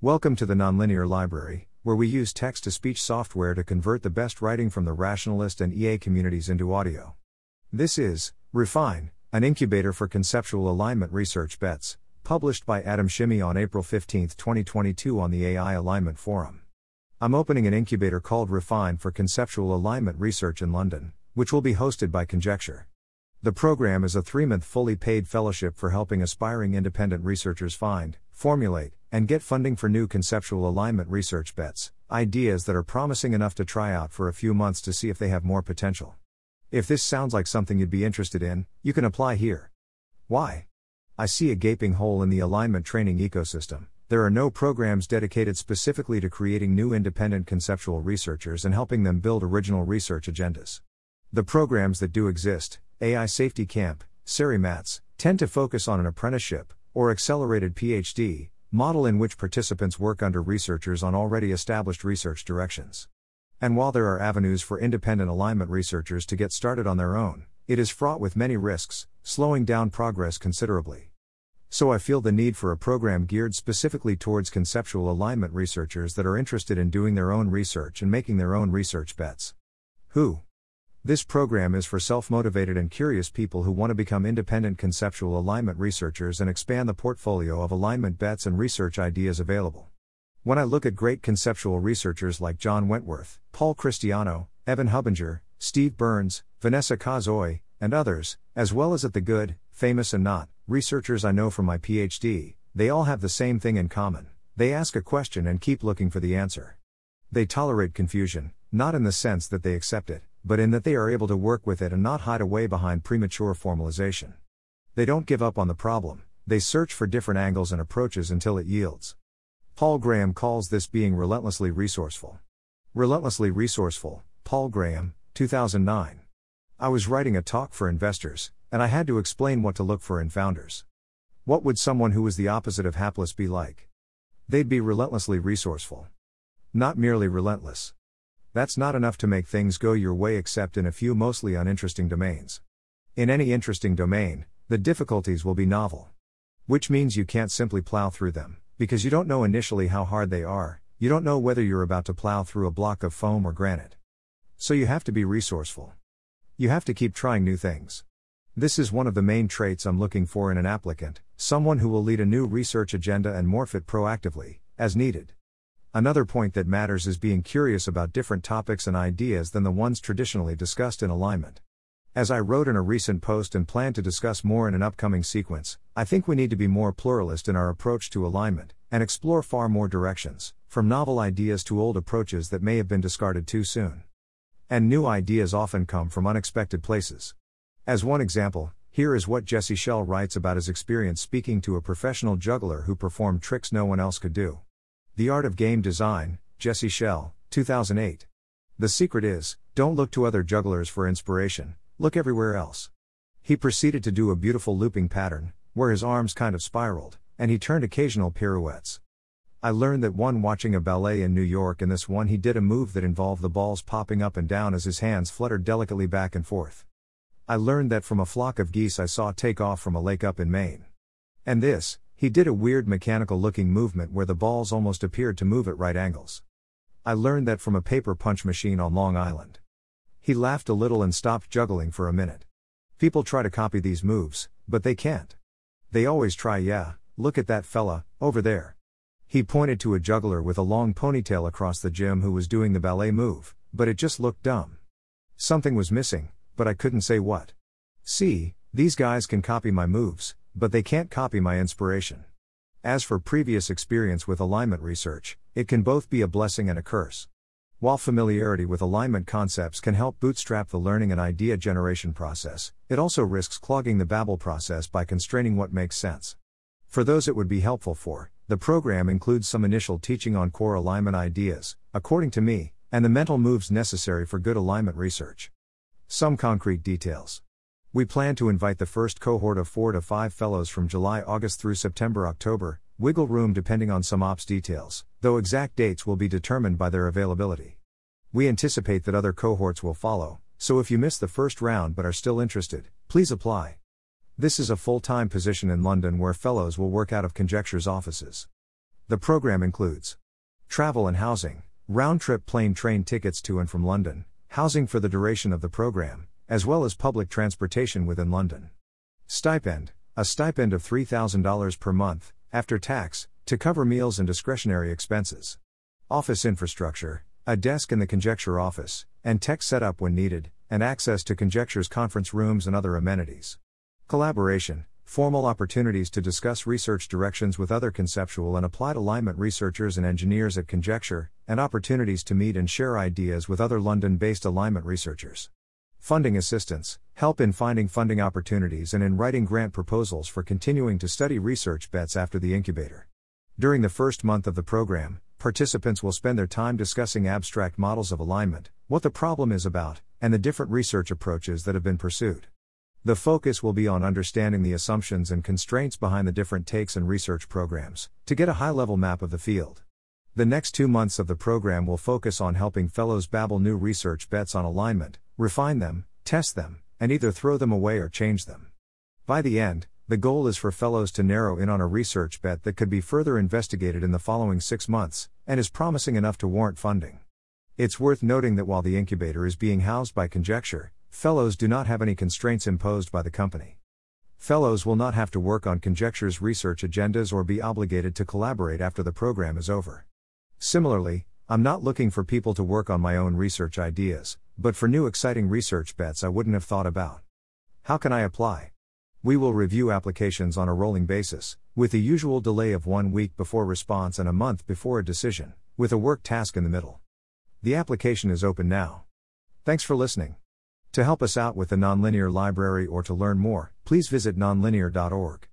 Welcome to the Nonlinear Library, where we use text to speech software to convert the best writing from the rationalist and EA communities into audio. This is Refine, an incubator for conceptual alignment research bets, published by Adam Shimi on April 15, 2022, on the AI Alignment Forum. I'm opening an incubator called Refine for conceptual alignment research in London, which will be hosted by Conjecture. The program is a three month fully paid fellowship for helping aspiring independent researchers find, formulate, and get funding for new conceptual alignment research bets, ideas that are promising enough to try out for a few months to see if they have more potential. If this sounds like something you'd be interested in, you can apply here. Why? I see a gaping hole in the alignment training ecosystem. There are no programs dedicated specifically to creating new independent conceptual researchers and helping them build original research agendas. The programs that do exist, AI Safety Camp, SERI MATS, tend to focus on an apprenticeship, or accelerated PhD, model in which participants work under researchers on already established research directions. And while there are avenues for independent alignment researchers to get started on their own, it is fraught with many risks, slowing down progress considerably. So I feel the need for a program geared specifically towards conceptual alignment researchers that are interested in doing their own research and making their own research bets. Who? This program is for self motivated and curious people who want to become independent conceptual alignment researchers and expand the portfolio of alignment bets and research ideas available. When I look at great conceptual researchers like John Wentworth, Paul Christiano, Evan Hubinger, Steve Byrnes, Vanessa Kosoy, and others, as well as at the good, famous and not, researchers I know from my PhD, they all have the same thing in common they ask a question and keep looking for the answer. They tolerate confusion, not in the sense that they accept it, but in that they are able to work with it and not hide away behind premature formalization. They don't give up on the problem, they search for different angles and approaches until it yields. Paul Graham calls this being relentlessly resourceful. Relentlessly resourceful, Paul Graham, 2009. I was writing a talk for investors, and I had to explain what to look for in founders. What would someone who was the opposite of hapless be like? They'd be relentlessly resourceful. Not merely relentless. That's not enough to make things go your way except in a few mostly uninteresting domains. In any interesting domain, the difficulties will be novel. Which means you can't simply plow through them, because you don't know initially how hard they are, you don't know whether you're about to plow through a block of foam or granite. So you have to be resourceful. You have to keep trying new things. This is one of the main traits I'm looking for in an applicant someone who will lead a new research agenda and morph it proactively, as needed. Another point that matters is being curious about different topics and ideas than the ones traditionally discussed in alignment. As I wrote in a recent post and plan to discuss more in an upcoming sequence, I think we need to be more pluralist in our approach to alignment, and explore far more directions, from novel ideas to old approaches that may have been discarded too soon. And new ideas often come from unexpected places. As one example, here is what Jesse Schell writes about his experience speaking to a professional juggler who performed tricks no one else could do. The Art of Game Design, Jesse Schell, 2008. The secret is don't look to other jugglers for inspiration, look everywhere else. He proceeded to do a beautiful looping pattern, where his arms kind of spiraled, and he turned occasional pirouettes. I learned that one watching a ballet in New York, and this one, he did a move that involved the balls popping up and down as his hands fluttered delicately back and forth. I learned that from a flock of geese I saw take off from a lake up in Maine. And this, he did a weird mechanical looking movement where the balls almost appeared to move at right angles. I learned that from a paper punch machine on Long Island. He laughed a little and stopped juggling for a minute. People try to copy these moves, but they can't. They always try, yeah, look at that fella, over there. He pointed to a juggler with a long ponytail across the gym who was doing the ballet move, but it just looked dumb. Something was missing, but I couldn't say what. See, these guys can copy my moves, but they can't copy my inspiration. As for previous experience with alignment research, it can both be a blessing and a curse. While familiarity with alignment concepts can help bootstrap the learning and idea generation process, it also risks clogging the babble process by constraining what makes sense. For those it would be helpful for, the program includes some initial teaching on core alignment ideas, according to me, and the mental moves necessary for good alignment research. Some concrete details. We plan to invite the first cohort of 4 to 5 fellows from July August through September October, wiggle room depending on some ops details, though exact dates will be determined by their availability. We anticipate that other cohorts will follow, so if you missed the first round but are still interested, please apply. This is a full time position in London where fellows will work out of Conjecture's offices. The program includes travel and housing, round trip plane train tickets to and from London, housing for the duration of the program, as well as public transportation within London. Stipend, a stipend of $3,000 per month, after tax, to cover meals and discretionary expenses. Office infrastructure, a desk in the Conjecture office, and tech setup when needed, and access to Conjecture's conference rooms and other amenities. Collaboration, formal opportunities to discuss research directions with other conceptual and applied alignment researchers and engineers at Conjecture, and opportunities to meet and share ideas with other London based alignment researchers. Funding assistance, help in finding funding opportunities and in writing grant proposals for continuing to study research bets after the incubator. During the first month of the program, participants will spend their time discussing abstract models of alignment, what the problem is about, and the different research approaches that have been pursued. The focus will be on understanding the assumptions and constraints behind the different takes and research programs, to get a high level map of the field. The next two months of the program will focus on helping fellows babble new research bets on alignment, refine them, test them, and either throw them away or change them. By the end, the goal is for fellows to narrow in on a research bet that could be further investigated in the following six months, and is promising enough to warrant funding. It's worth noting that while the incubator is being housed by Conjecture, Fellows do not have any constraints imposed by the company. Fellows will not have to work on Conjecture's research agendas or be obligated to collaborate after the program is over. Similarly, I'm not looking for people to work on my own research ideas, but for new exciting research bets I wouldn't have thought about. How can I apply? We will review applications on a rolling basis, with the usual delay of one week before response and a month before a decision, with a work task in the middle. The application is open now. Thanks for listening. To help us out with the Nonlinear Library or to learn more, please visit nonlinear.org.